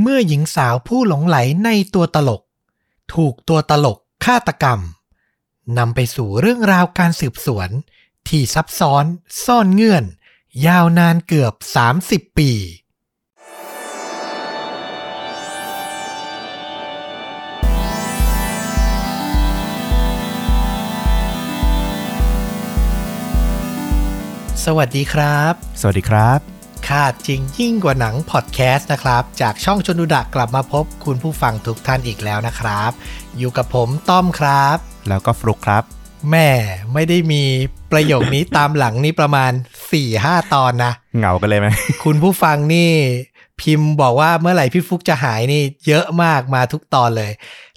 เมื่อหญิงสาวผู้หลงไหลในตัวตลก ถูกตัวตลกฆาตกรรมนำไปสู่เรื่องราวการสืบสวน ที่ซับซ้อนซ่อนเงื่อน ยาวนานเกือบ 30 ปี สวัสดีครับ สวัสดีครับ ค่าจริงยิ่งกว่าหนังพอดแคสต์นะครับ จากช่องชนดูดะกลับมาพบคุณผู้ฟังทุกท่านอีกแล้วนะครับ อยู่กับผมต้อมครับ แล้วก็ฟลุกครับ แม่ไม่ได้มีประโยคนี้ตามหลังนี่ประมาณ 4-5 ตอนนะ เหงากันเลยไหม คุณผู้ฟังนี่พิมพ์บอกว่าเมื่อไหร่พี่ฟุกจะหายนี่เยอะมากมาทุกตอนเลย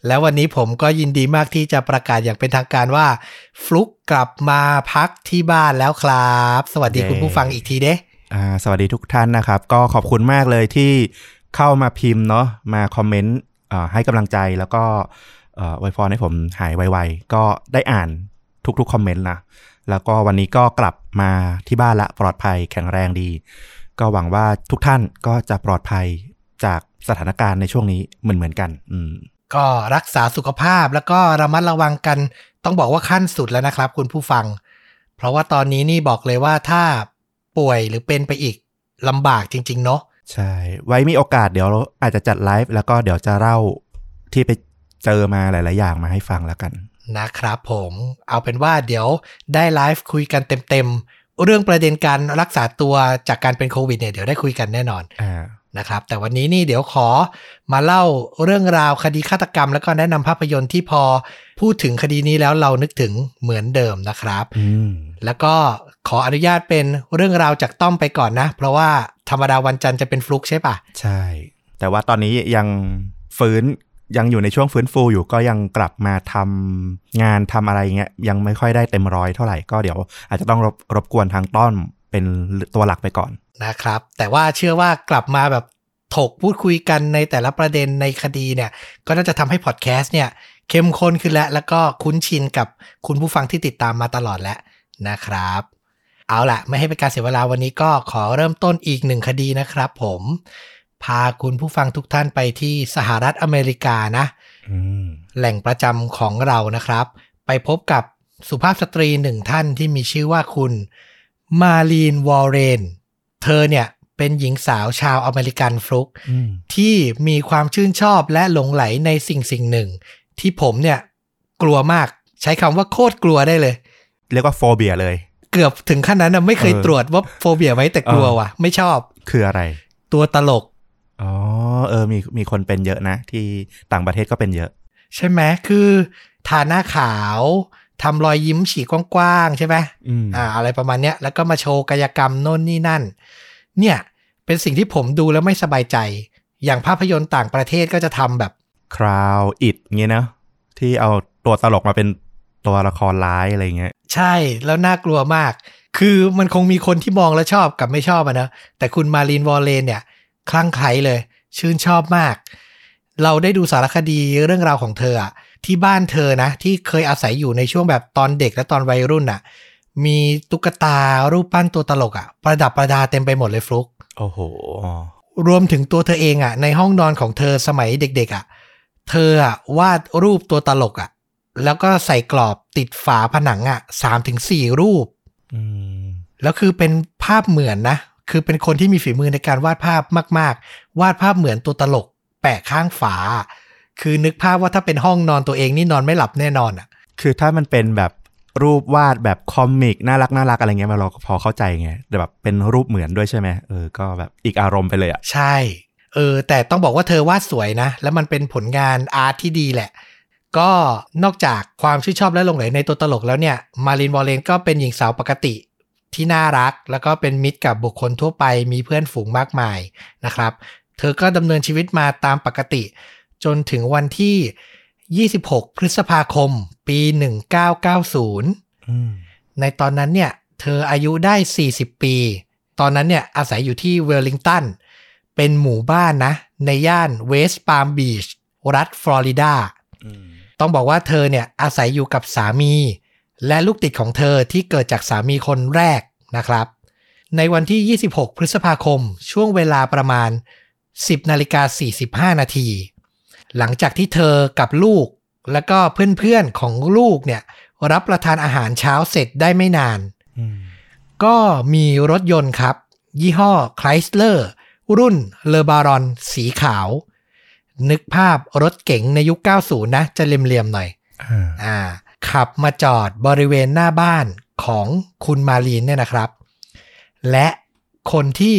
แล้ววันนี้ผมก็ยินดีมากที่จะประกาศอย่างเป็นทางการว่า ฟลุกกลับมาพักที่บ้านแล้วครับ สวัสดีเย้คุณผู้ฟังอีกทีเด้อ่า สวัสดีทุกท่านนะครับ ก็ขอบคุณมากเลยที่เข้ามาพิมพ์เนาะมาคอมเมนต์ให้กำลังใจแล้วก็ไวยพรให้ผมหายไวๆ ก็ได้อ่านทุกๆคอมเมนต์นะแล้วก็วันนี้ก็กลับมาที่บ้านละปลอดภัยแข็งแรงดี ก็หวังว่าทุกท่านก็จะปลอดภัยจากสถานการณ์ในช่วงนี้เหมือนเหมือนกัน อืมก็รักษาสุขภาพแล้วก็ระมัดระวังกัน ต้องบอกว่าขั้นสุดแล้วนะครับ คุณผู้ฟัง เพราะว่าตอนนี้นี่บอกเลยว่าถ้า ป่วยหรือเป็นไปอีกลำบากจริง ๆ เนาะใช่ ไว้มีโอกาสเดี๋ยวอาจจะจัดไลฟ์แล้วก็เดี๋ยวจะเล่าที่ไปเจอมาหลาย ๆ อย่างมาให้ฟังแล้วกันนะครับผมเอาเป็นว่าเดี๋ยวได้ไลฟ์คุยกันเต็ม ๆ เรื่องประเด็นการรักษาตัวจากการเป็นโควิดเนี่ยเดี๋ยวได้คุยกันแน่นอนอ่านะครับ แต่วันนี้นี่เดี๋ยวขอมาเล่าเรื่องราวคดีฆาตกรรม แล้วก็แนะนำภาพยนตร์ที่พอพูดถึงคดีนี้แล้วเรานึกถึงเหมือนเดิมนะครับอืมแล้วก็ ขออนุญาตเป็นเรื่องราวจากต้อมไปก่อนนะ เพราะว่าธรรมดาวันจันทร์จะเป็นฟลุกใช่ปะใช่ แต่ว่าตอนนี้ยังฟื้นยังอยู่ในช่วงฟื้นฟูอยู่ก็ยังกลับมาทำงานทำอะไรเงี้ยยังไม่ค่อยได้เต็มร้อยเท่าไหร่ก็เดี๋ยว อาจจะต้องรบรบกวนทางต้อนเป็นตัวหลักไปก่อนนะครับ แต่ว่าเชื่อว่ากลับมาแบบถกพูดคุยกันในแต่ละประเด็นในคดีเนี่ย ก็น่าจะทำให้พอดแคสต์เนี่ย เข้มข้นขึ้นแล้วแล้วก็คุ้นชินกับคุณผู้ฟังที่ติดตามมาตลอดแล้วนะครับ เอาล่ะไม่ให้เป็นการเสียเวลาวันนี้ก็ขอเริ่มต้นอีกหนึ่งคดีนะครับผม พาคุณผู้ฟังทุกท่านไปที่สหรัฐอเมริกานะอืมแหล่งประจำของเรานะครับ ไปพบกับสุภาพสตรีหนึ่งท่านที่มีชื่อว่าคุณ มาร์ลีนวอร์เรน เธอเนี่ยเป็นหญิงสาวชาวอเมริกันฟลุกอืมที่มีความชื่นชอบและหลงใหลในสิ่งสิ่งหนึ่ง ที่ผมเนี่ยกลัวมากใช้คำว่าโคตรกลัวได้เลย เรียกว่า phobia เลย เกือบถึงขั้นนั้นนะไม่เคยเออตรวจว่า phobia ไหมแต่กลัวเออว่ะ ไม่ชอบ คืออะไร ตัวตลก อ๋อ เออ มีมีคนเป็นเยอะนะ ที่ต่างประเทศก็เป็นเยอะ ใช่ไหมคือทาหน้าขาวทำรอยยิ้มฉีกกว้างๆใช่ไหมอืมอ่า อะไรประมาณเนี้ย แล้วก็มาโชว์กายกรรมโน่นนี่นั่น เนี่ย เป็นสิ่งที่ผมดูแล้วไม่สบายใจ อย่างภาพยนตร์ต่างประเทศก็จะทำแบบคราวอิดเงี้ยเนอะที่เอาตัวตลกมาเป็น ตัวละครร้ายอะไรเงี้ย ใช่แล้วน่ากลัวมาก คือมันคงมีคนที่มองแล้วชอบกับไม่ชอบอะนะ แต่คุณมารีนวอลเลนเนี่ย คลั่งไคล้เลย ชื่นชอบมาก เราได้ดูสารคดีเรื่องราวของเธออะที่บ้านเธอนะ ที่เคยอาศัยอยู่ในช่วงแบบตอนเด็กและตอนวัยรุ่นอะมีตุ๊กตารูปปั้นตัวตลกอะประดับประดาเต็มไปหมดเลยฟลุกโอ้โหรวมถึงตัวเธอเองอะในห้องนอนของเธอสมัยเด็ก ๆอะเธออะวาดรูปตัวตลกอะ แล้วก็ใส่กรอบติดฝาผนังอะสามถึงสี่รูปอืมแล้วคือเป็นภาพเหมือนนะ คือเป็นคนที่มีฝีมือในการวาดภาพมาก ๆ วาดภาพเหมือนตัวตลก แปะข้างฝา คือนึกภาพว่าถ้าเป็นห้องนอนตัวเองนี่นอนไม่หลับแน่นอนอะ คือถ้ามันเป็นแบบรูปวาดแบบคอมิกน่ารักน่ารักอะไรเงี้ยเราก็พอเข้าใจไงแต่แบบเป็นรูปเหมือนด้วยใช่ไหมเออก็แบบอีกอารมณ์ไปเลยอะใช่ เออ แต่ต้องบอกว่าเธอวาดสวยนะ แล้วมันเป็นผลงานอาร์ตที่ดีแหละ ก็นอกจากความชื่นชอบและหลงไหลในตัวตลกแล้วเนี่ย มารินวอลเลนก็เป็นหญิงสาวปกติที่น่ารัก แล้วก็เป็นมิตรกับบุคคลทั่วไปมีเพื่อนฝูงมากมายนะครับ เธอก็ดำเนินชีวิตมาตามปกติ จนถึงวันที่ 26 พฤษภาคม ปี 1990อืมในตอนนั้นเนี่ย เธออายุได้ 40 ปี ตอนนั้นเนี่ยอาศัยอยู่ที่เวลลิงตัน เป็นหมู่บ้านนะ ในย่านเวสต์ปาล์มบีช รัฐฟลอริดาอืม ต้องบอกว่าเธอเนี่ยอาศัยอยู่กับสามี และลูกติดของเธอที่เกิดจากสามีคนแรกนะครับ ในวันที่ 26 พฤษภาคม ช่วงเวลาประมาณ 10นาฬิกา45 นาที หลังจากที่เธอกับลูก แล้วก็เพื่อนๆของลูกเนี่ยรับประทานอาหารเช้าเสร็จได้ไม่นานอืมก็มีรถยนต์ครับ ยี่ห้อ Chrysler รุ่นเลบารอนสีขาว นึกภาพรถเก๋งในยุค 90 นะ จะเหลี่ยมๆหน่อยอ่าอ่าขับมาจอดบริเวณหน้าบ้านของคุณมาลีนเนี่ยนะครับ และคนที่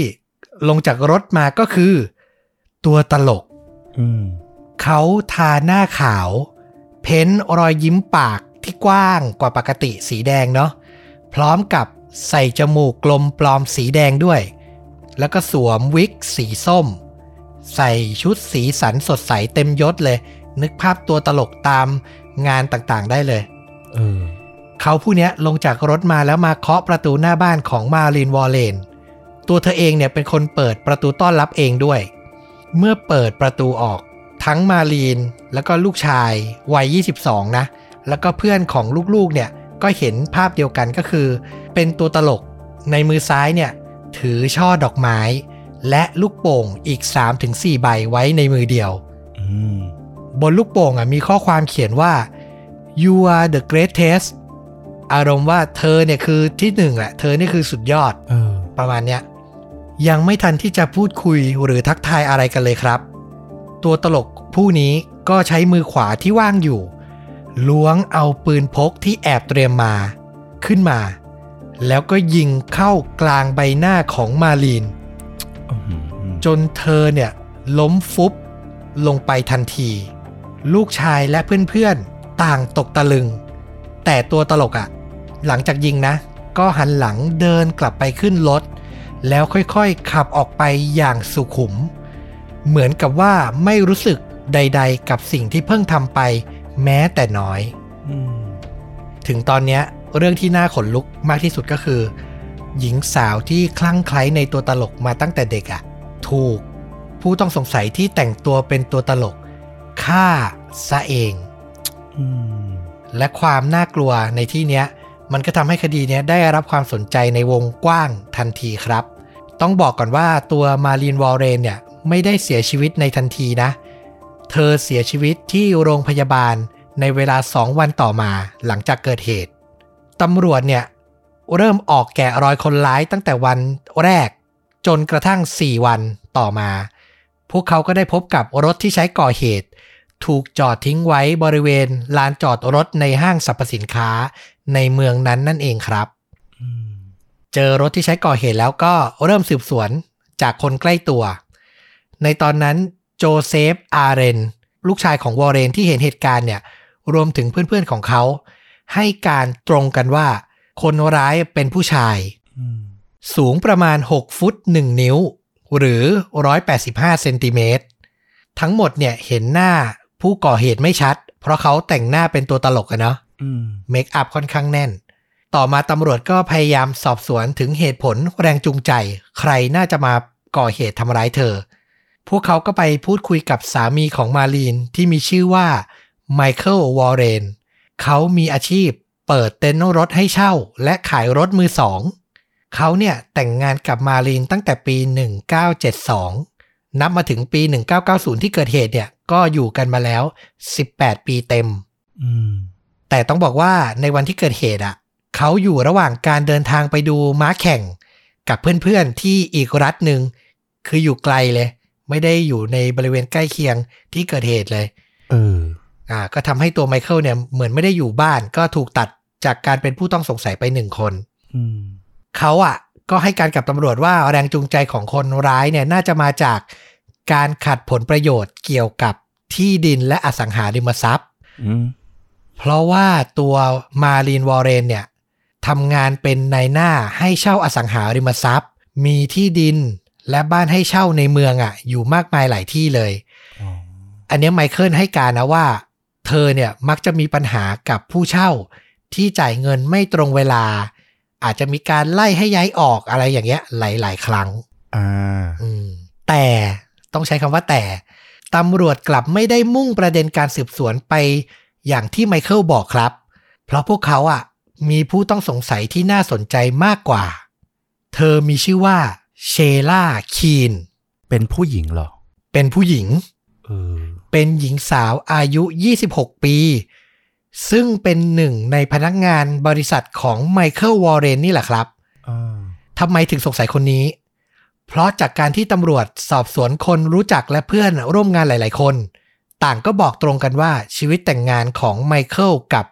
ลงจากรถมาก็คือ ตัวตลกอืมเขาทาหน้าขาว เพ้นรอยยิ้มปากที่กว้างกว่าปกติสีแดงเนาะพร้อมกับใส่จมูกกลมปลอมสีแดงด้วย แล้วก็สวมวิกสีส้ม ใส่ชุดสีสันสดใสเต็มยศเลย นึกภาพตัวตลกตามงานต่างๆได้เลยเออเขาผู้เนี้ยลงจากรถมาแล้วมาเคาะประตูหน้าบ้านของมารินวอลเลน ตัวเธอเองเนี่ยเป็นคนเปิดประตูต้อนรับเองด้วย เมื่อเปิดประตูออก ทั้งมารีนแล้วก็ลูกชายวัย 22 นะ แล้วก็เพื่อนของลูกๆเนี่ยก็เห็นภาพเดียวกันก็คือ เป็นตัวตลกในมือซ้ายเนี่ยถือช่อดอกไม้ และลูกโป่งอีก 3-4 ใบไว้ในมือเดียวอืมบนลูกโป่งอะมีข้อความเขียนว่า you are the greatest อารมณ์ว่าเธอเนี่ยคือที่หนึ่งแหละ เธอนี่คือสุดยอดเออประมาณเนี้ย ยังไม่ทันที่จะพูดคุยหรือทักทายอะไรกันเลยครับ ตัวตลกผู้นี้ก็ใช้มือขวาที่ว่างอยู่ ล้วงเอาปืนพกที่แอบเตรียมมา ขึ้นมา แล้วก็ยิงเข้ากลางใบหน้าของมาลีนอืม จนเธอเนี่ยล้มฟุบลงไปทันที ลูกชายและเพื่อนๆ ต่างตกตะลึง แต่ตัวตลกอะ่ะ หลังจากยิงนะ ก็หันหลังเดินกลับไปขึ้นรถ แล้วค่อยๆ ขับออกไปอย่างสุขุม เหมือนกับว่าไม่รู้สึกใดๆ กับสิ่งที่เพิ่งทำไปแม้แต่น้อยอืมถึงตอนเนี้ยเรื่องที่น่าขนลุกมากที่สุดก็คือ หญิงสาวที่คลั่งไคล้ในตัวตลกมาตั้งแต่เด็กอะ่ะ ถูกผู้ต้องสงสัยที่แต่งตัวเป็นตัวตลกฆ่าซะเองอืมและความน่ากลัวในที่เนี้ย มันก็ทำให้คดีเนี้ยได้รับความสนใจในวงกว้างทันทีครับ ต้องบอกก่อนว่าตัวมารีนวอลเรนเนี่ยไม่ได้เสียชีวิตในทันทีนะ เธอเสียชีวิตที่โรงพยาบาลในเวลา2วันต่อมาหลังจากเกิดเหตุตำรวจเนี่ย เริ่มออกแกะรอยคนร้ายตั้งแต่วันแรก จนกระทั่ง 4 วันต่อมา พวกเขาก็ได้พบกับรถที่ใช้ก่อเหตุ ถูกจอดทิ้งไว้บริเวณลานจอดรถในห้างสรรพสินค้าในเมืองนั้นนั่นเองครับอืมเจอรถที่ใช้ก่อเหตุแล้วก็เริ่มสืบสวนจากคนใกล้ตัว ในตอนนั้นโจเซฟอาร์เรน ลูกชายของวอร์เรนที่เห็นเหตุการณ์เนี่ย รวมถึงเพื่อนๆของเขา ให้การตรงกันว่า คนร้ายเป็นผู้ชายอืมสูงประมาณ 6 ฟุต 1 นิ้ว หรือ 185 เซนติเมตร ทั้งหมดเนี่ยเห็นหน้าผู้ก่อเหตุไม่ชัด เพราะเขาแต่งหน้าเป็นตัวตลกอะเนาะอืม makeup ค่อนข้างแน่น ต่อมาตำรวจก็พยายามสอบสวนถึงเหตุผลแรงจูงใจ ใครน่าจะมาก่อเหตุทำร้ายเธอ พวกเขาก็ไปพูดคุยกับสามีของมารีนที่มีชื่อว่าไมเคิลวอร์เรนเขามีอาชีพ เปิดเต็นท์รถให้เช่า และขายรถมือสองเขาเนี่ยแต่งงานกับมารีนตั้งแต่ปี 1972 นับมาถึงปี 1990 ที่เกิดเหตุเนี่ย ก็อยู่กันมาแล้ว 18 ปีเต็มอืมแต่ต้องบอกว่าในวันที่เกิดเหตุอะเขาอยู่ระหว่างการเดินทางไปดูม้าแข่ง กับเพื่อนๆที่อีกรัฐหนึ่งคืออยู่ไกลเลย ไม่ได้อยู่ในบริเวณใกล้เคียงที่เกิดเหตุเลย เออ อ่าก็ทำให้ตัวไมเคิลเนี่ยเหมือนไม่ได้อยู่บ้าน ก็ถูกตัดจากการเป็นผู้ต้องสงสัยไปหนึ่งคนอืมเขาอะ ก็ให้การกับตำรวจว่าแรงจูงใจของคนร้ายเนี่ยน่าจะมาจากการขัดผลประโยชน์เกี่ยวกับที่ดินและอสังหาริมทรัพย์อืมเพราะว่าตัวมารีนวอร์เรนเนี่ยทำงานเป็นนายหน้าให้เช่าอสังหาริมทรัพย์ มีที่ดินและบ้านให้เช่าในเมืองอะ อยู่มากมายหลายที่เลยอ๋ออันเนี้ยไมเคิลให้การนะว่า เธอเนี่ยมักจะมีปัญหากับผู้เช่าที่จ่ายเงินไม่ตรงเวลา อาจจะมีการไล่ให้ย้ายออกอะไรอย่างเงี้ย หลาย ๆ ครั้งอ่าอืมแต่ต้องใช้คำว่าแต่ตำรวจกลับไม่ได้มุ่งประเด็นการสืบสวนไปอย่างที่ไมเคิลบอกครับ เพราะพวกเขาอะมีผู้ต้องสงสัยที่น่าสนใจมากกว่า เธอมีชื่อว่าเชล่าคีน เป็นผู้หญิงเหรอ เป็นผู้หญิง เออ เป็นหญิงสาวอายุ 26 ปี ซึ่งเป็นหนึ่งในพนักงานบริษัทของไมเคิลวอร์เรนนี่แหละครับอ่าทำไมถึงสงสัยคนนี้ เพราะจากการที่ตำรวจสอบสวนคนรู้จักและเพื่อนร่วมงานหลาย ๆ คน ต่างก็บอกตรงกันว่าชีวิตแต่งงานของไมเคิลกับ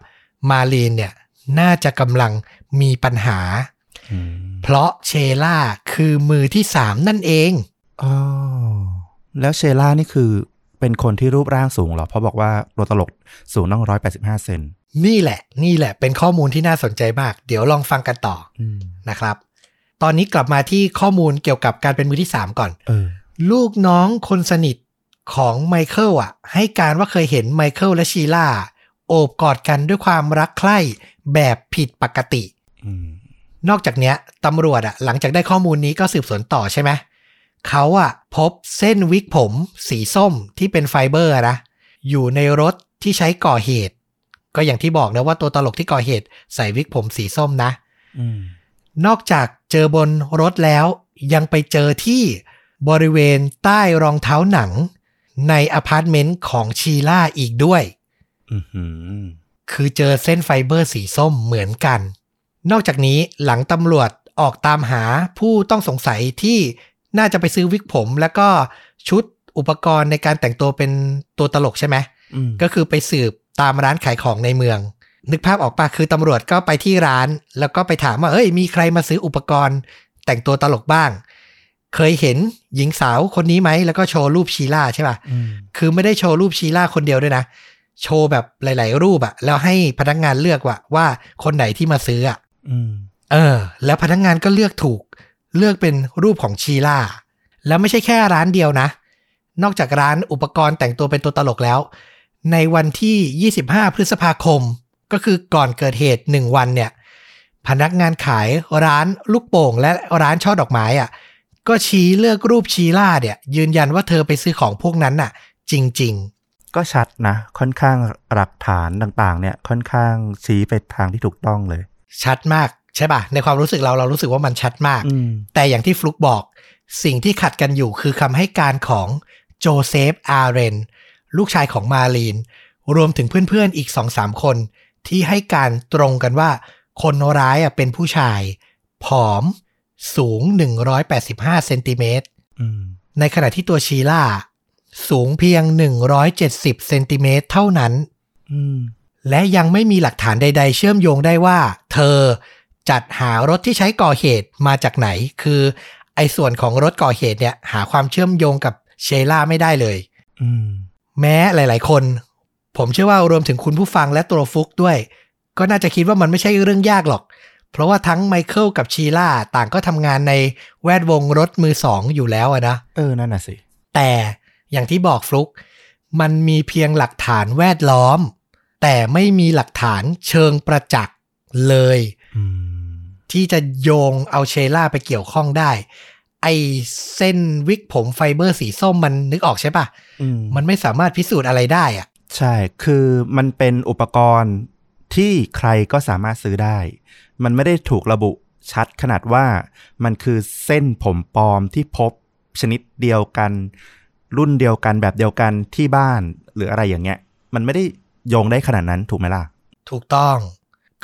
มาลีนเนี่ยน่าจะกำลังมีปัญหาอืมเพราะเชล่าคือมือที่สามนั่นเอง อ๋อ แล้วเชล่านี่คือ เป็นคนที่รูปร่างสูงเหรอ เพราะบอกว่าตัวตลกสูงต้องร้อยแปดสิบห้าเซนนี่แหละ นี่แหละ เป็นข้อมูลที่น่าสนใจมาก เดี๋ยวลองฟังกันต่ออืมนะครับ ตอนนี้กลับมาที่ข้อมูลเกี่ยวกับการเป็นมือที่3ก่อนเออลูกน้องคนสนิทของไมเคิลอะ ให้การว่าเคยเห็นไมเคิลและชีล่าโอบกอดกันด้วยความรักใคร่แบบผิดปกติอืมนอกจากเนี้ยตำรวจอะ หลังจากได้ข้อมูลนี้ก็สืบสวนต่อใช่ไหม เขาอะพบเส้นวิกผม สีส้มที่เป็นไฟเบอร์อะนะ อยู่ในรถที่ใช้ก่อเหตุ ก็อย่างที่บอกนะว่าตัวตลกที่ก่อเหตุใส่วิกผมสีส้มนะอืมนอกจากเจอบนรถแล้ว ยังไปเจอที่บริเวณใต้รองเท้าหนัง ในอพาร์ตเมนต์ของชีล่าอีกด้วยอือหือคือเจอเส้นไฟเบอร์สีส้มเหมือนกัน นอกจากนี้หลังตำรวจออกตามหาผู้ต้องสงสัยที่ น่าจะไปซื้อวิกผม แล้วก็ชุดอุปกรณ์ในการแต่งตัวเป็นตัวตลกใช่ไหมอืมก็คือไปสืบตามร้านขายของในเมือง นึกภาพออกปะคือตำรวจก็ไปที่ร้าน แล้วก็ไปถามว่าเอ้ยมีใครมาซื้ออุปกรณ์ แต่งตัวตลกบ้าง เคยเห็นหญิงสาวคนนี้ไหมแล้วก็โชว์รูปชีล่าใช่ปะอืมคือไม่ได้โชว์รูปชีล่าคนเดียวด้วยนะโชว์แบบหลาย ๆ รูปอะแล้วให้พนักงานเลือกว่าว่าคนไหนที่มาซื้ออะอืมเออ แล้วพนักงานก็เลือกถูก เลือกเป็นรูปของชีล่า แล้วไม่ใช่แค่ร้านเดียวนะ นอกจากร้านอุปกรณ์แต่งตัวเป็นตัวตลกแล้ว ในวันที่ 25 พฤษภาคม ก็คือก่อนเกิดเหตุ 1 วันเนี่ย พนักงานขายร้านลูกโป่ง และร้านช่อดอกไม้อะ ก็ชี้เลือกรูปชีล่าเนี่ย ยืนยันว่าเธอไปซื้อของพวกนั้นน่ะ จริง ๆก็ชัดนะ ค่อนข้างหลักฐานต่างๆ เนี่ยค่อนข้างชี้ไปทางที่ถูกต้องเลย ชัดมาก ใช่ป่ะ ในความรู้สึกเราเรารู้สึกว่ามันชัดมากอืมแต่อย่างที่ฟลุกบอก สิ่งที่ขัดกันอยู่คือคำให้การของโจเซฟอาร์เรน ลูกชายของมารีน รวมถึงเพื่อนๆอีกสองสามคน ที่ให้การตรงกันว่า คนร้ายอะเป็นผู้ชาย ผอม สูง 185เซนติเมตรอืมในขณะที่ตัวชีล่า สูงเพียง 170เซนติเมตรเท่านั้นอืมและยังไม่มีหลักฐานใด ๆ เชื่อมโยงได้ว่า เธอ จัดหารถที่ใช้ก่อเหตุมาจากไหน คือไอ้ส่วนของรถก่อเหตุเนี่ย หาความเชื่อมโยงกับเชล่าไม่ได้เลยอืมแม้หลาย ๆ คน ผมเชื่อว่ารวมถึงคุณผู้ฟังและตัวฟุกด้วย ก็น่าจะคิดว่ามันไม่ใช่เรื่องยากหรอก เพราะว่าทั้งไมเคิลกับชีล่าต่างก็ทำงานในแวดวงรถมือสองอยู่แล้วอะนะ เออ นั่นน่ะสิ แต่อย่างที่บอกฟลุก มันมีเพียงหลักฐานแวดล้อม แต่ไม่มีหลักฐานเชิงประจักษ์เลยอืม ที่จะโยงเอาเชล่าไปเกี่ยวข้องได้ ไอเส้นวิกผมไฟเบอร์สีส้มมันนึกออกใช่ปะอืมมันไม่สามารถพิสูจน์อะไรได้อะใช่ คือมันเป็นอุปกรณ์ที่ใครก็สามารถซื้อได้ มันไม่ได้ถูกระบุชัดขนาดว่ามันคือเส้นผมปลอมที่พบชนิดเดียวกัน รุ่นเดียวกันแบบเดียวกันที่บ้านหรืออะไรอย่างเงี้ย มันไม่ได้โยงได้ขนาดนั้นถูกไหมล่ะ ถูกต้อง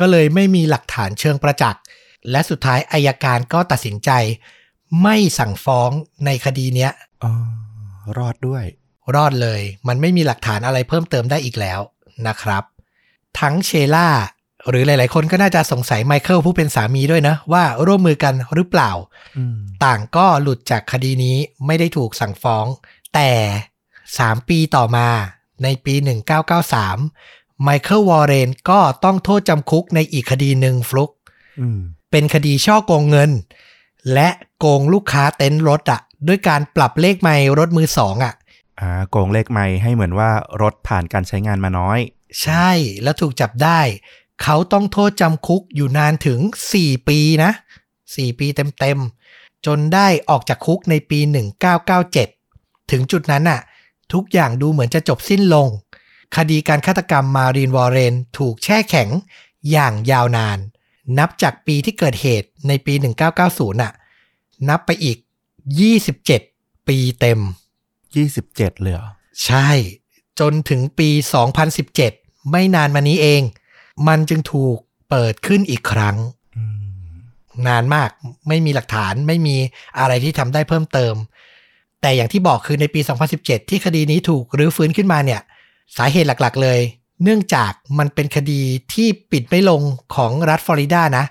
ก็เลยไม่มีหลักฐานเชิงประจักษ์ และสุดท้ายอายการก็ตัดสินใจ ไม่สั่งฟ้องในคดีเนี้ยอ๋อรอดด้วย รอดเลย มันไม่มีหลักฐานอะไรเพิ่มเติมได้อีกแล้วนะครับ ทั้งเชล่า หรือหลาย ๆ คนก็น่าจะสงสัยไมเคิลผู้เป็นสามีด้วยนะ ว่าร่วมมือกันหรือเปล่าอืมต่างก็หลุดจากคดีนี้ไม่ได้ถูกสั่งฟ้อง แต่3ปีต่อมาในปี 1993 ไมเคิลวอร์เรนก็ต้องโทษจำคุกในอีกคดีหนึ่งฟลุกอืม เป็นคดีช่อโกงเงิน และโกงลูกค้าเต็นท์รถอะด้วยการปรับเลขไมล์รถมือสองอะอ่าโกงเลขไม่ให้เหมือนว่ารถผ่านการใช้งานมาน้อย ใช่แล้วถูกจับได้ เขาต้องโทษจำคุกอยู่นานถึง 4 ปีนะ 4 ปีเต็มๆ จนได้ออกจากคุกในปี 1997 ถึงจุดนั้นน่ะทุกอย่างดูเหมือนจะจบสิ้นลง คดีการฆาตกรรมมารีนวอร์เรน ถูกแช่แข็งอย่างยาวนาน นับจากปีที่เกิดเหตุในปี 1990น่ะ นับไปอีก 27 ปีเต็ม 27 เลยเหรอ ใช่ จนถึงปี 2017 ไม่นานมานี้เอง มันจึงถูกเปิดขึ้นอีกครั้งอืมนานมาก ไม่มีหลักฐาน ไม่มีอะไรที่ทำได้เพิ่มเติม แต่อย่างที่บอกคือในปี 2017 ที่คดีนี้ถูกรื้อฟื้นขึ้นมาเนี่ย สาเหตุหลักๆเลย เนื่องจากมันเป็นคดีที่ปิดไม่ลงของรัฐฟลอริดานะ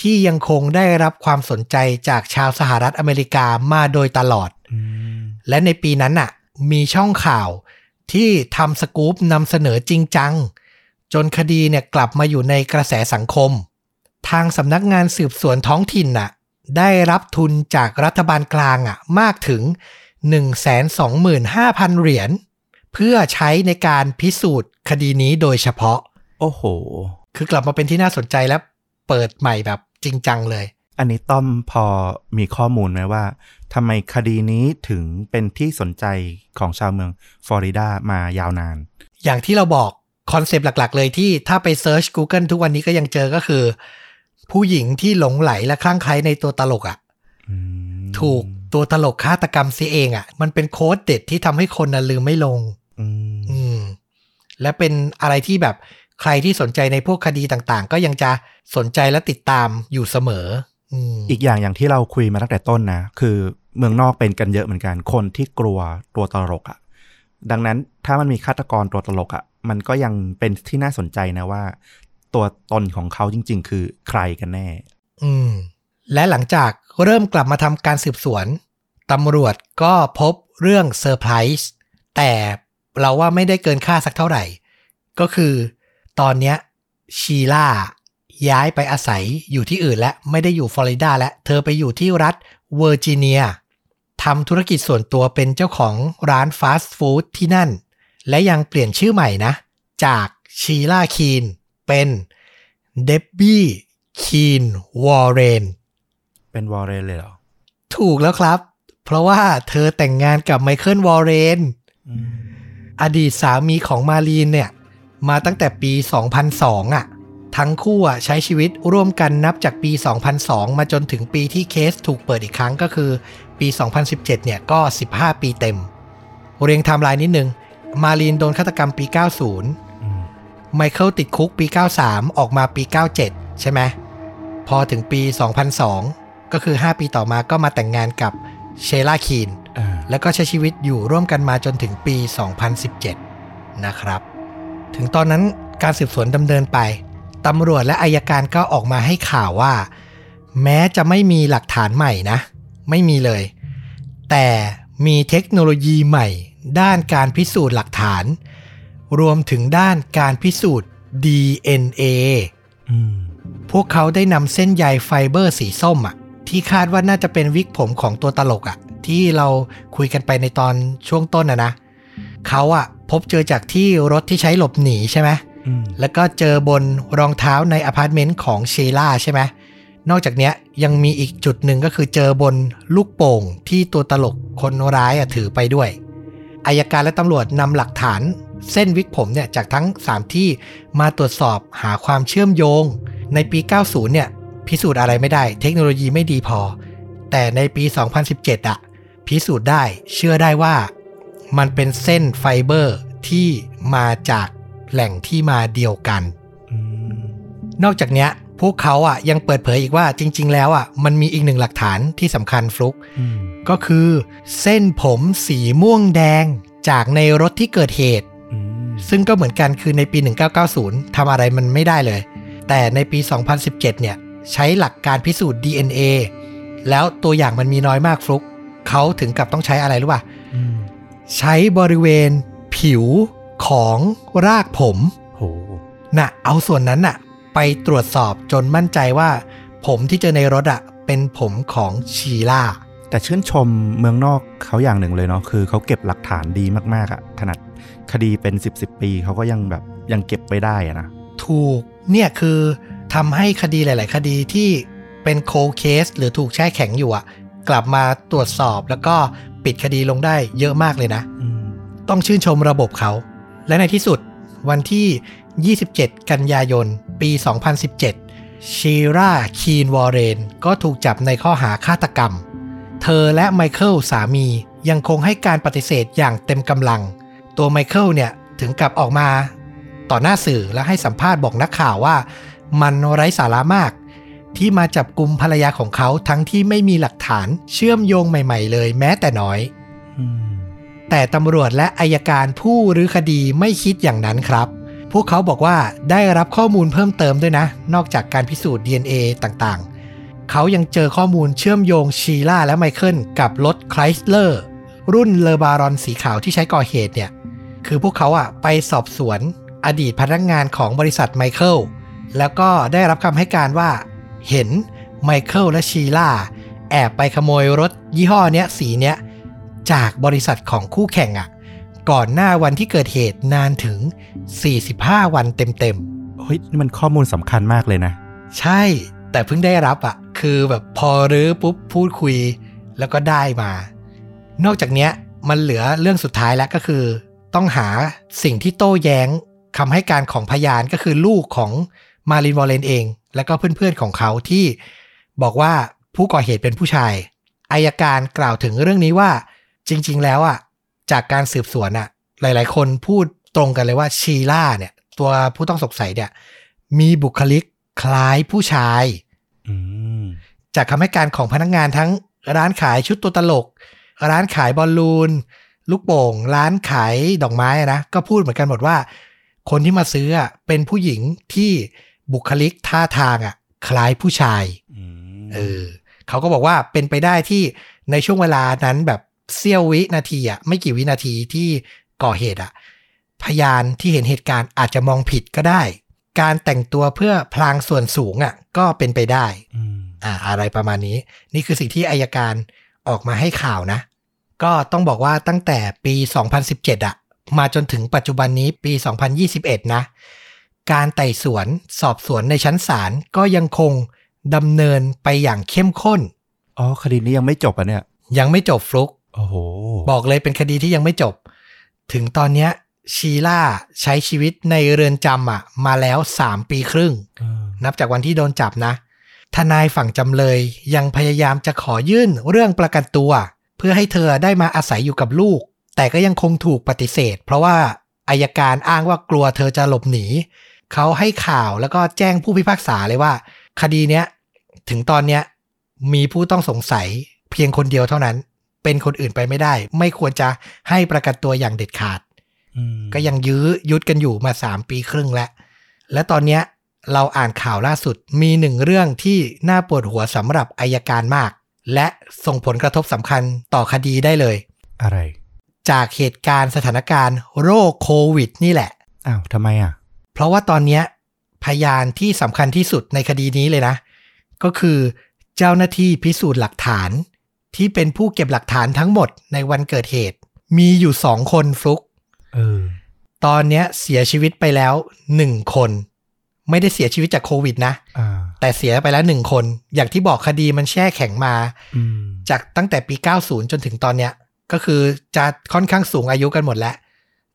ที่ยังคงได้รับความสนใจจากชาวสหรัฐอเมริกามาโดยตลอดอืมและในปีนั้นน่ะ มีช่องข่าวที่ทำสกู๊ปนำเสนอจริงจัง จนคดีเนี่ยกลับมาอยู่ในกระแสสังคม ทางสำนักงานสืบสวนท้องถิ่นน่ะ ได้รับทุนจากรัฐบาลกลางอะมากถึง 125,000 เหรียญ เพื่อใช้ในการพิสูจน์คดีนี้โดยเฉพาะ โอ้โห คือกลับมาเป็นที่น่าสนใจและเปิดใหม่แบบจริงจังเลย อันนี้ต้อมพอมีข้อมูลไหมว่าทำไมคดีนี้ถึงเป็นที่สนใจของชาวเมืองฟลอริดามายาวนาน อย่างที่เราบอกคอนเซปต์หลัก ๆ เลยที่ถ้าไปเซิร์ช Google ทุกวันนี้ก็ยังเจอก็คือ ผู้หญิงที่หลงไหลและคลั่งไคล้ในตัวตลกอะ่ะอืมถูก ตัวตลกฆาตกรรมเสียเองอะ่ะ มันเป็นโค้ดเด็ดที่ทำให้คนน่ะลืมไม่ลงอืมอืมและเป็นอะไรที่แบบใครที่สนใจในพวกคดีต่างๆ ก็ยังจะสนใจและติดตามอยู่เสมออืมอีกอย่างอย่างที่เราคุยมาตั้งแต่ต้นนะ คือเมืองนอกเป็นกันเยอะเหมือนกัน คนที่กลัวตัวตลกอะ่ะ ดังนั้นถ้ามันมีฆาตกรตัวตลกอะ่ะ มันก็ยังเป็นที่น่าสนใจนะว่า ตัวตนของเขาจริง ๆ คือใครกันแน่ อืม และหลังจากเริ่มกลับมาทำการสืบสวนตำรวจก็พบเรื่องเซอร์ไพรส์แต่เราว่าไม่ได้เกินคาดสักเท่าไหร่ ก็คือตอนเนี้ยชีล่าย้ายไปอาศัยอยู่ที่อื่นและไม่ได้อยู่ฟลอริดาและเธอไปอยู่ที่รัฐเวอร์จิเนียทำธุรกิจส่วนตัวเป็นเจ้าของร้านฟาสต์ฟู้ดที่นั่น และยังเปลี่ยนชื่อใหม่นะ จากชีล่าคีนเป็นเดบบี้คีนวอร์เรน เป็นวอร์เรนเลยเหรอ ถูกแล้วครับ เพราะว่าเธอแต่งงานกับไมเคิลวอร์เรนอืมอดีตสามีของมารีนเนี่ย มาตั้งแต่ปี 2002อะ ทั้งคู่อะใช้ชีวิตร่วมกันนับจากปี 2002 มาจนถึงปีที่เคสถูกเปิดอีกครั้งก็คือปี 2017 เนี่ยก็ 15 ปีเต็ม เรียงไทม์ไลน์นิดนึง มารีนโดนฆาตกรรมปี 90อืมไมเคิลติดคุกปี 93 ออกมาปี 97 ใช่ไหม พอถึงปี 2002 ก็คือ 5 ปีต่อมาก็มาแต่งงานกับชีล่าคีนอ่าแล้วก็ใช้ชีวิตอยู่ร่วมกันมาจนถึงปี 2017 นะครับ ถึงตอนนั้นการสืบสวนดำเนินไปตำรวจและอัยการก็ออกมาให้ข่าวว่า แม้จะไม่มีหลักฐานใหม่นะ ไม่มีเลย แต่มีเทคโนโลยีใหม่ ด้านการพิสูจน์หลักฐาน รวมถึงด้านการพิสูจน์ DNA อืมพวกเขาได้นำเส้นใยไฟเบอร์สีส้มอะ ที่คาดว่าน่าจะเป็นวิกผมของตัวตลกอะที่เราคุยกันไปในตอนช่วงต้นอะนะเขาอะพบเจอจากที่รถที่ใช้หลบหนีใช่ไหมอืมแล้วก็เจอบนรองเท้าในอพาร์ตเมนต์ของชีล่าใช่ไหมนอกจากเนี้ยยังมีอีกจุดหนึ่งก็คือเจอบนลูกโป่งที่ตัวตลกคนร้ายอะถือไปด้วยอัยการและตำรวจนำหลักฐานเส้นวิกผมเนี่ยจากทั้ง 3 ที่มาตรวจสอบหาความเชื่อมโยง ในปี 90 เนี่ย พิสูจน์อะไรไม่ได้ เทคโนโลยีไม่ดีพอ แต่ในปี 2017อะพิสูจน์ได้เชื่อได้ว่ามันเป็นเส้นไฟเบอร์ที่มาจากแหล่งที่มาเดียวกันอืมนอกจากเนี้ยพวกเขาอะยังเปิดเผยอีกว่าจริง ๆ แล้วอะมันมีอีกหนึ่งหลักฐานที่สำคัญฟลุกอืมก็คือเส้นผมสีม่วงแดงจากในรถที่เกิดเหตุอืมซึ่งก็เหมือนกันคือในปี 1990ทำอะไรมันไม่ได้เลย แต่ในปี 2017 เนี่ย ใช้หลักการพิสูจน์ DNA แล้วตัวอย่างมันมีน้อยมากฟลุกเขาถึงกับต้องใช้อะไรรู้ป่ะอืมใช้บริเวณผิวของรากผมโหน่ะ เอาส่วนนั้นน่ะ ไปตรวจสอบจนมั่นใจว่า ผมที่เจอในรถอะ เป็นผมของชีล่า แต่ชื่นชมเมืองนอกเขาอย่างหนึ่งเลยเนาะคือเขาเก็บหลักฐานดีมาก ๆอะขนาดคดีเป็น 10บสปีเขาก็ยังแบบยังเก็บไว้ได้อะนะ ถูกเนี่ยคือ ทำให้คดีหลาย ๆ คดีที่เป็นโคเคสหรือถูกแช่แข็งอยู่อะกลับมาตรวจสอบแล้วก็ปิดคดีลงได้เยอะมากเลยนะอืมต้องชื่นชมระบบเขา และในที่สุดวันที่ 27 กันยายน ปี 2017 ชีราคีนวอร์เรน ก็ถูกจับในข้อหาฆาตกรรม เธอและไมเคิลสามียังคงให้การปฏิเสธอย่างเต็มกำลัง ตัวไมเคิลเนี่ยถึงกับออกมาต่อหน้าสื่อและให้สัมภาษณ์บอกนักข่าวว่า มันไร้สาระมาก ที่มาจับกลุ่มภรรยาของเขาทั้งที่ไม่มีหลักฐานเชื่อมโยงใหม่ ๆ เลยแม้แต่น้อยอืมแต่ตำรวจและอัยการผู้รื้อคดีไม่คิดอย่างนั้นครับ พวกเขาบอกว่าได้รับข้อมูลเพิ่มเติมด้วยนะ นอกจากการพิสูจน์ DNA ต่างๆ เขายังเจอข้อมูลเชื่อมโยงชีล่าและไมเคิลกับรถไคลสเลอร์รุ่นเลอบารอนสีขาวที่ใช้ก่อเหตุเนี่ย คือพวกเขาอะไปสอบสวนอดีตพนักงานของบริษัทไมเคิล แล้วก็ได้รับคำให้การว่า เห็นไมเคิลและชีล่าแอบไปขโมยรถยี่ห้อเนี้ยสีเนี้ยจากบริษัทของคู่แข่งอะ่ะ ก่อนหน้าวันที่เกิดเหตุนานถึง 45 วันเต็มเฮ้ยนี่มันข้อมูลสำคัญมากเลยนะๆใช่แต่เพิ่งได้รับอะ่ะ คือแบบพอรื้อปุ๊บพูดคุยแล้วก็ได้มา นอกจากเนี้ยมันเหลือเรื่องสุดท้ายแล้วก็คือ ต้องหาสิ่งที่โต้แย้งคำให้การของพยานก็คือลูกของ มารินวอลเลนเอง แล้วก็เพื่อนๆของเขาที่บอกว่าผู้ก่อเหตุเป็นผู้ชายอายการกล่าวถึงเรื่องนี้ว่าจริง ๆ แล้วอะจากการสืบสวนอะ หลาย ๆ คนพูดตรงกันเลยว่าชีล่าเนี่ย ตัวผู้ต้องสงสัยเนี่ย มีบุคลิกคล้ายผู้ชายอืมจากคำให้การของพนักงานทั้งร้านขายชุดตัวตลก ร้านขายบอลลูน ลูกโป่ง ร้านขายดอกไม้อะนะ ก็พูดเหมือนกันหมดว่า คนที่มาซื้ออะเป็นผู้หญิงที่ บุคลิกท่าทางอะคล้ายผู้ชายอืมเออเขาก็บอกว่าเป็นไปได้ที่ในช่วงเวลานั้นแบบเสี้ยววินาทีอะไม่กี่วินาทีที่ก่อเหตุอะพยานที่เห็นเหตุการณ์อาจจะมองผิดก็ได้ การแต่งตัวเพื่อพลางส่วนสูงอะก็เป็นไปได้อืมอ่าอะไรประมาณนี้ นี่คือสิ่งที่อายการออกมาให้ข่าวนะ ก็ต้องบอกว่าตั้งแต่ปี 2017อะมาจนถึงปัจจุบันนี้ปี 2021 นะ การไต่สวนสอบสวนในชั้นศาลก็ยังคงดำเนินไปอย่างเข้มข้น อ๋อ คดีนี้ยังไม่จบอะเนี่ย ยังไม่จบฟลุก โอ้โห บอกเลยเป็นคดีที่ยังไม่จบ ถึงตอนเนี้ยชีล่าใช้ชีวิตในเรือนจำอะ มาแล้ว3ปีครึ่งเออนับจากวันที่โดนจับนะ ทนายฝั่งจำเลยยังพยายามจะขอยื่นเรื่องประกันตัว เพื่อให้เธอได้มาอาศัยอยู่กับลูก แต่ก็ยังคงถูกปฏิเสธ เพราะว่าอายการอ้างว่ากลัวเธอจะหลบหนี เขาให้ข่าวแล้วก็แจ้งผู้พิพากษาเลยว่า คดีเนี้ยถึงตอนเนี้ยมีผู้ต้องสงสัยเพียงคนเดียวเท่านั้น เป็นคนอื่นไปไม่ได้ ไม่ควรจะให้ประกันตัวอย่างเด็ดขาดอืมก็ยังยื้อยุดกันอยู่มา3ปีครึ่งแล้ว และตอนเนี้ยเราอ่านข่าวล่าสุดมีหนึ่งเรื่องที่น่าปวดหัวสำหรับอายการมาก และส่งผลกระทบสำคัญต่อคดีได้เลย อะไร จากเหตุการณ์สถานการณ์โรคโควิดนี่แหละ อ้าวทำไมอะ เพราะว่าตอนเนี้ยพยานที่สำคัญที่สุดในคดีนี้เลยนะ ก็คือเจ้าหน้าที่พิสูจน์หลักฐานที่เป็นผู้เก็บหลักฐานทั้งหมดในวันเกิดเหตุ มีอยู่สองคนฟลุกเออตอนเนี้ยเสียชีวิตไปแล้วหนึ่งคน ไม่ได้เสียชีวิตจากโควิดนะอ่าแต่เสียไปแล้วหนึ่งคน อย่างที่บอกคดีมันแช่แข็งมาอืมจากตั้งแต่ปี 90 จนถึงตอนเนี้ย ก็คือจะค่อนข้างสูงอายุกันหมดแล้ว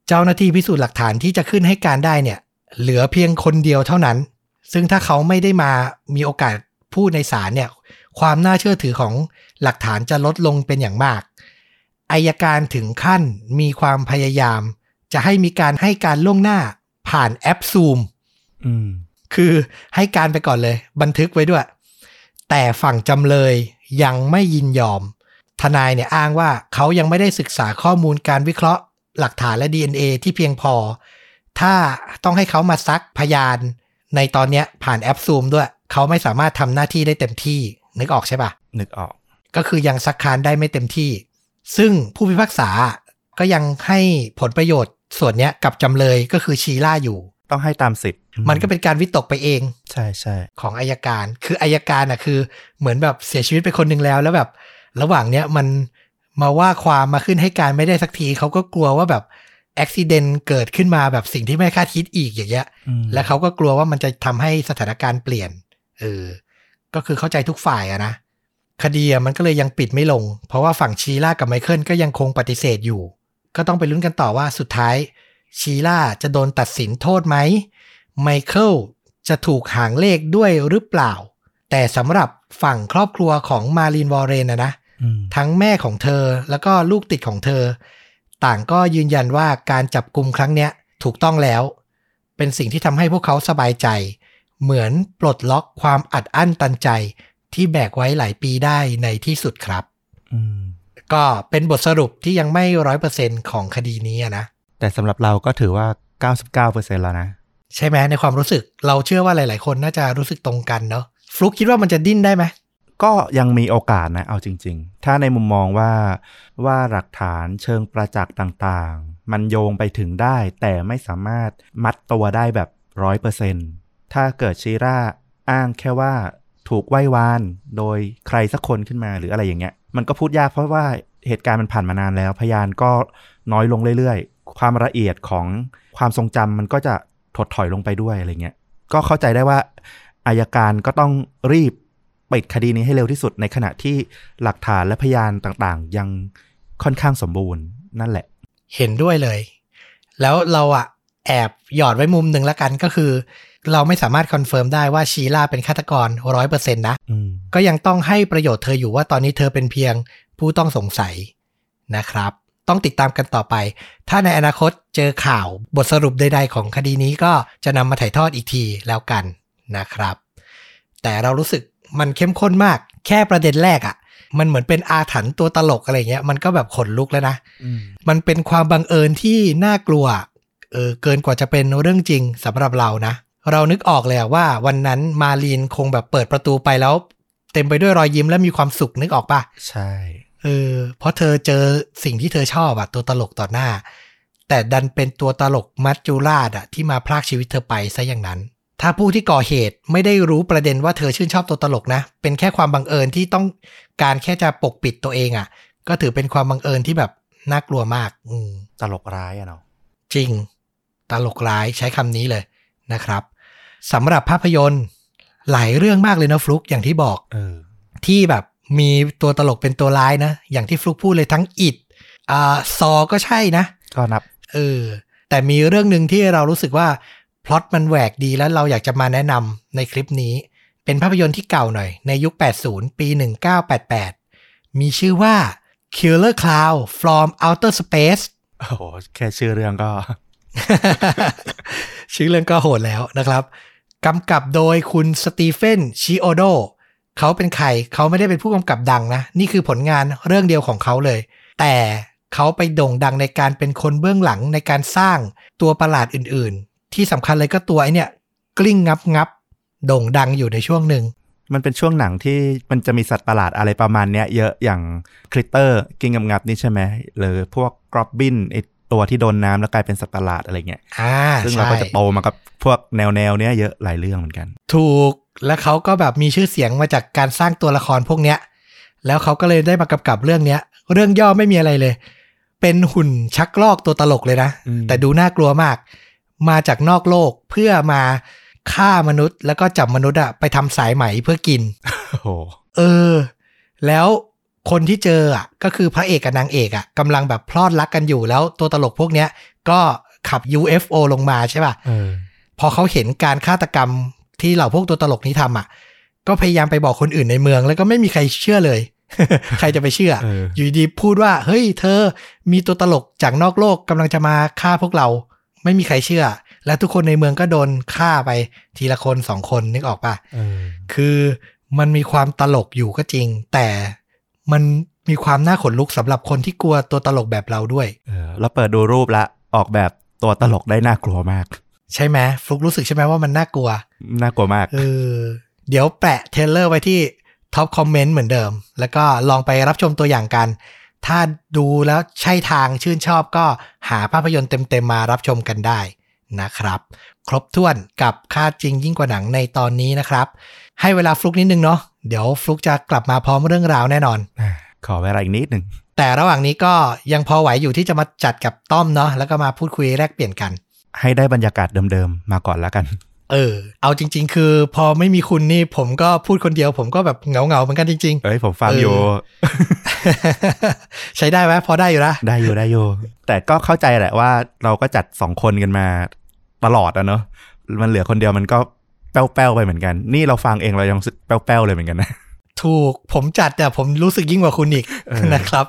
เจ้าหน้าที่พิสูจน์หลักฐานที่จะขึ้นให้การได้เนี่ย เหลือเพียงคนเดียวเท่านั้น ซึ่งถ้าเขาไม่ได้มามีโอกาสพูดในศาลเนี่ย ความน่าเชื่อถือของหลักฐานจะลดลงเป็นอย่างมากอายการถึงขั้นมีความพยายาม จะให้มีการให้การล่วงหน้าผ่านแอป Zoom อืมคือให้การไปก่อนเลย บันทึกไว้ด้วย แต่ฝั่งจำเลยยังไม่ยินยอม ทนายเนี่ยอ้างว่าเขายังไม่ได้ศึกษาข้อมูลการวิเคราะห์ หลักฐานและ DNA ที่เพียงพอ ถ้าต้องให้เขามาซักพยาน ในตอนเนี้ยผ่านแอป Zoom ด้วย เขาไม่สามารถทำหน้าที่ได้เต็มที่ นึกออกใช่ปะนึกออก ก็คือยังซักค้านได้ไม่เต็มที่ ซึ่งผู้พิพากษาก็ยังให้ผลประโยชน์ส่วนเนี้ยกับจำเลยก็คือชีล่าอยู่ ต้องให้ตามสิทธิ์อืมันก็เป็นการวิตกไปเอง ใช่ใช่ของอายการ คืออายการอะคือ เหมือนแบบเสียชีวิตไปคนหนึ่งแล้ว แล้วแบบ ระหว่างเนี้ยมันมาว่าความมาขึ้นให้การไม่ได้สักทีเขาก็กลัวว่าแบบ อุบิเหตุเกิดขึ้นมาแบบสิ่งที่ไม่คาดคิดอีกอย่างเงี้ยอืมและเขาก็กลัวว่ามันจะทำให้สถานการณ์เปลี่ยน เออ ก็คือเข้าใจทุกฝ่ายอะนะ คดีอะมันก็เลยยังปิดไม่ลง เพราะว่าฝั่งชีล่ากับไมเคิลก็ยังคงปฏิเสธอยู่ ก็ต้องไปลุ้นกันต่อว่าสุดท้าย ชีล่าจะโดนตัดสินโทษไหม ไมเคิลจะถูกหางเลขด้วยหรือเปล่า แต่สำหรับฝั่งครอบครัวของมารีนวอร์เรนนะนะอืมทั้งแม่ของเธอแล้วก็ลูกติดของเธอ ต่างก็ยืนยันว่าการจับกลุ่มครั้งเนี้ยถูกต้องแล้ว เป็นสิ่งที่ทำให้พวกเขาสบายใจ เหมือนปลดล็อกความอัดอั้นตันใจที่แบกไว้หลายปีได้ในที่สุดครับอืมก็เป็นบทสรุปที่ยังไม่ร้อยเปอร์เซ็นของคดีนี้อะนะ แต่สำหรับเราก็ถือว่า 99%แล้วนะ ใช่ไหมในความรู้สึกเราเชื่อว่าหลาย ๆ คนน่าจะรู้สึกตรงกันเนาะฟลุกคิดว่ามันจะดิ้นได้ไหม ก็ยังมีโอกาสนะ เอาจริง ๆ ถ้าในมุมมองว่าว่าหลักฐานเชิงประจักษ์ต่างๆ มันโยงไปถึงได้ แต่ไม่สามารถมัดตัวได้แบบร้อยเปอร์เซนถ้าเกิดชีร่าอ้างแค่ว่าถูกไหว้วานโดยใครสักคนขึ้นมาหรืออะไรอย่างเงี้ย มันก็พูดยากเพราะว่าเหตุการณ์มันผ่านมานานแล้ว พยานก็น้อยลงเรื่อยๆ ความละเอียดของความทรงจำมันก็จะถดถอยลงไปด้วยอะไรเงี้ย ก็เข้าใจได้ว่าอายการก็ต้องรีบ ปิดคดีนี้ให้เร็วที่สุดในขณะที่หลักฐานและพยานต่างๆ ยังค่อนข้างสมบูรณ์นั่นแหละ เห็นด้วยเลย แล้วเราอะแอบหยอดไว้มุมหนึ่งแล้วกันก็คือ เราไม่สามารถ confirm ได้ว่าชีล่าเป็นฆาตกรร้อยเปอร์เซ็นต์นะอืมก็ยังต้องให้ประโยชน์เธออยู่ว่าตอนนี้เธอเป็นเพียงผู้ต้องสงสัยนะครับ ต้องติดตามกันต่อไป ถ้าในอนาคตเจอข่าวบทสรุปใดๆของคดีนี้ก็จะนำมาถ่ายทอดอีกทีแล้วกันนะครับ แต่เรารู้สึก มันเข้มข้นมาก แค่ประเด็นแรกอะ่ะ มันเหมือนเป็นอาถรรพ์ตัวตลกอะไรเงี้ย มันก็แบบขนลุกแล้วนะอืมมันเป็นความบังเอิญที่น่ากลัวเออเกินกว่าจะเป็นเรื่องจริงสำหรับเรานะ เรานึกออกเลยอะว่าวันนั้นมาลีนคงแบบเปิดประตูไปแล้ว เต็มไปด้วยรอยยิ้มและมีความสุขนึกออกปะใช่เออเพราะเธอเจอสิ่งที่เธอชอบอะตัวตลกต่อหน้า แต่ดันเป็นตัวตลกมัจจุราชอะที่มาพรากชีวิตเธอไปซะอย่างนั้น ถ้าผู้ที่ก่อเหตุไม่ได้รู้ประเด็นว่าเธอชื่นชอบตัวตลกนะ เป็นแค่ความบังเอิญที่ต้องการแค่จะปกปิดตัวเองอะก็ถือเป็นความบังเอิญที่แบบน่ากลัวมาก อืมตลกร้ายอะเนาะจริง ตลกร้ายใช้คำนี้เลยนะครับสำหรับภาพยนตร์หลายเรื่องมากเลยนะฟลุกอย่างที่บอกเออที่แบบมีตัวตลกเป็นตัวร้ายนะ อย่างที่ฟลุกพูดเลยทั้งอิดอ่าซอก็ใช่นะ ก็นับเออแต่มีเรื่องหนึ่งที่เรารู้สึกว่า พล็อตมันแหวกดีแล้วเราอยากจะมาแนะนำในคลิปนี้ เป็นภาพยนตร์ที่เก่าหน่อย ในยุค 80 ปี 1988 มีชื่อว่า Killer Cloud from Outer Space โอ้โห แค่ชื่อเรื่องก็ ชื่อเรื่องก็โหดแล้วนะครับกำกับโดยคุณสตีเฟนชิโอโดเขาเป็นใครเขาไม่ได้เป็นผู้กำกับดังนะ นี่คือผลงานเรื่องเดียวของเขาเลย แต่เขาไปโด่งดังในการเป็นคนเบื้องหลังในการสร้างตัวประหลาดออื่นๆ ที่สำคัญเลยก็ตัวไอเนี่ย กลิ้งงับงับโด่งดังอยู่ในช่วงหนึ่ง มันเป็นช่วงหนังที่มันจะมีสัตว์ประหลาดอะไรประมาณเนี้ยเยอะอย่างคริตเตอร์กลิ้งงับงับนี่ใช่ไหมหรือพวกเกรมลินไอตัวที่โดนน้ำแล้วกลายเป็นสัตว์ประหลาดอะไรเงี้ยอ่าซึ่งเราใช่ก็จะโตมากับพวกแนวแนวๆเนี้ยเยอะหลายเรื่องเหมือนกัน ถูกและเขาก็แบบมีชื่อเสียงมาจากการสร้างตัวละครพวกเนี้ย แล้วเขาก็เลยได้มากำกับเรื่องเนี้ย เรื่องย่อไม่มีอะไรเลย เป็นหุ่นชักลอกตัวตลกเลยนะอืมแต่ดูน่ากลัวมาก มาจากนอกโลกเพื่อมาฆ่ามนุษย์ แล้วก็จับมนุษย์อะไปทำสายไหมเพื่อกินโอ้โหเออ แล้วคนที่เจออะก็คือพระเอกกับนางเอกอะกำลังแบบพลอดรักกันอยู่แล้วตัวตลกพวกเนี้ย ก็ขับ UFO ลงมาใช่ป่ะเออพอเขาเห็นการฆาตกรรมที่เหล่าพวกตัวตลกนี้ทำอะ ก็พยายามไปบอกคนอื่นในเมือง แล้วก็ไม่มีใครเชื่อเลย ใครจะไปเชื่อเอออยู่ดีพูดว่า เฮ้ย เธอมีตัวตลกจากนอกโลกกำลังจะมาฆ่าพวกเรา ไม่มีใครเชื่อ และทุกคนในเมืองก็โดนฆ่าไปทีละคนสองคนนึกออกปะเออคือมันมีความตลกอยู่ก็จริง แต่มันมีความน่าขนลุกสำหรับคนที่กลัวตัวตลกแบบเราด้วยเออแล้วเปิดดูรูปละออกแบบตัวตลกได้น่ากลัวมาก ใช่ไหมฟลุกรู้สึกใช่ไหมว่ามันน่ากลัว น่ากลัวมากเออเดี๋ยวแปะ trailer ไว้ที่ top comment เหมือนเดิม แล้วก็ลองไปรับชมตัวอย่างกัน ถ้าดูแล้วใช่ทางชื่นชอบก็หาภาพยนตร์เต็มๆมารับชมกันได้นะครับ ครบถ้วนกับฆาตจริงยิ่งกว่าหนังในตอนนี้นะครับ ให้เวลาฟลุกนิดนึงเนาะเดี๋ยวฟลุกจะกลับมาพร้อมเรื่องราวแน่นอน ขอเวลาอีกนิดหนึ่งแต่ระหว่างนี้ก็ยังพอไหวอยู่ที่จะมาจัดกับต้อมเนาะแล้วก็มาพูดคุยแลกเปลี่ยนกัน ให้ได้บรรยากาศเดิมๆมาก่อนแล้วกัน เออ เอาจริง ๆ คือพอไม่มีคุณนี่ผมก็พูดคนเดียว ผมก็แบบเหงาๆเหมือนกันจริงเอ้ยผมฟังเออออยู่ๆใช้ได้ไหมพอได้อยู่นะ ได้อยู่ได้อยู่ แต่ก็เข้าใจแหละว่าเราก็จัดสองคนกันมาตลอดอะเนาะ มันเหลือคนเดียวมันก็แป้วๆไปเหมือนกัน นี่เราฟังเองเรายังรู้สึกแป้วๆเลยเหมือนกันนะ ถูกผมจัดแต่ผมรู้สึกยิ่งกว่าคุณอีกเออนะครับ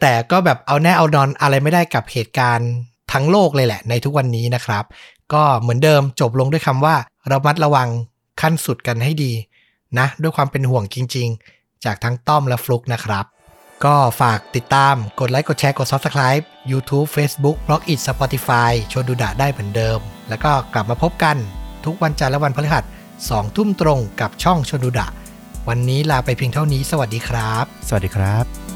แต่ก็แบบเอาแน่เอานอนอะไรไม่ได้กับเหตุการณ์ทั้งโลกเลยแหละในทุกวันนี้นะครับ ก็เหมือนเดิมจบลงด้วยคำว่าระมัดระวังขั้นสุดกันให้ดีนะ ด้วยความเป็นห่วงจริง ๆ จากทั้งต้อมและฟลุกนะครับ ก็ฝากติดตามกดไลค์กดแชร์กด Subscribe YouTube Facebook b l o g i t Spotify ชวนดูดะได้เหมือนเดิม แล้วก็กลับมาพบกันทุกวันจันทร์และวันพฤหัส2ทุ่มตรงกับช่องชวนดูดะ วันนี้ลาไปเพียงเท่านี้ สวัสดีครับ สวัสดีครับ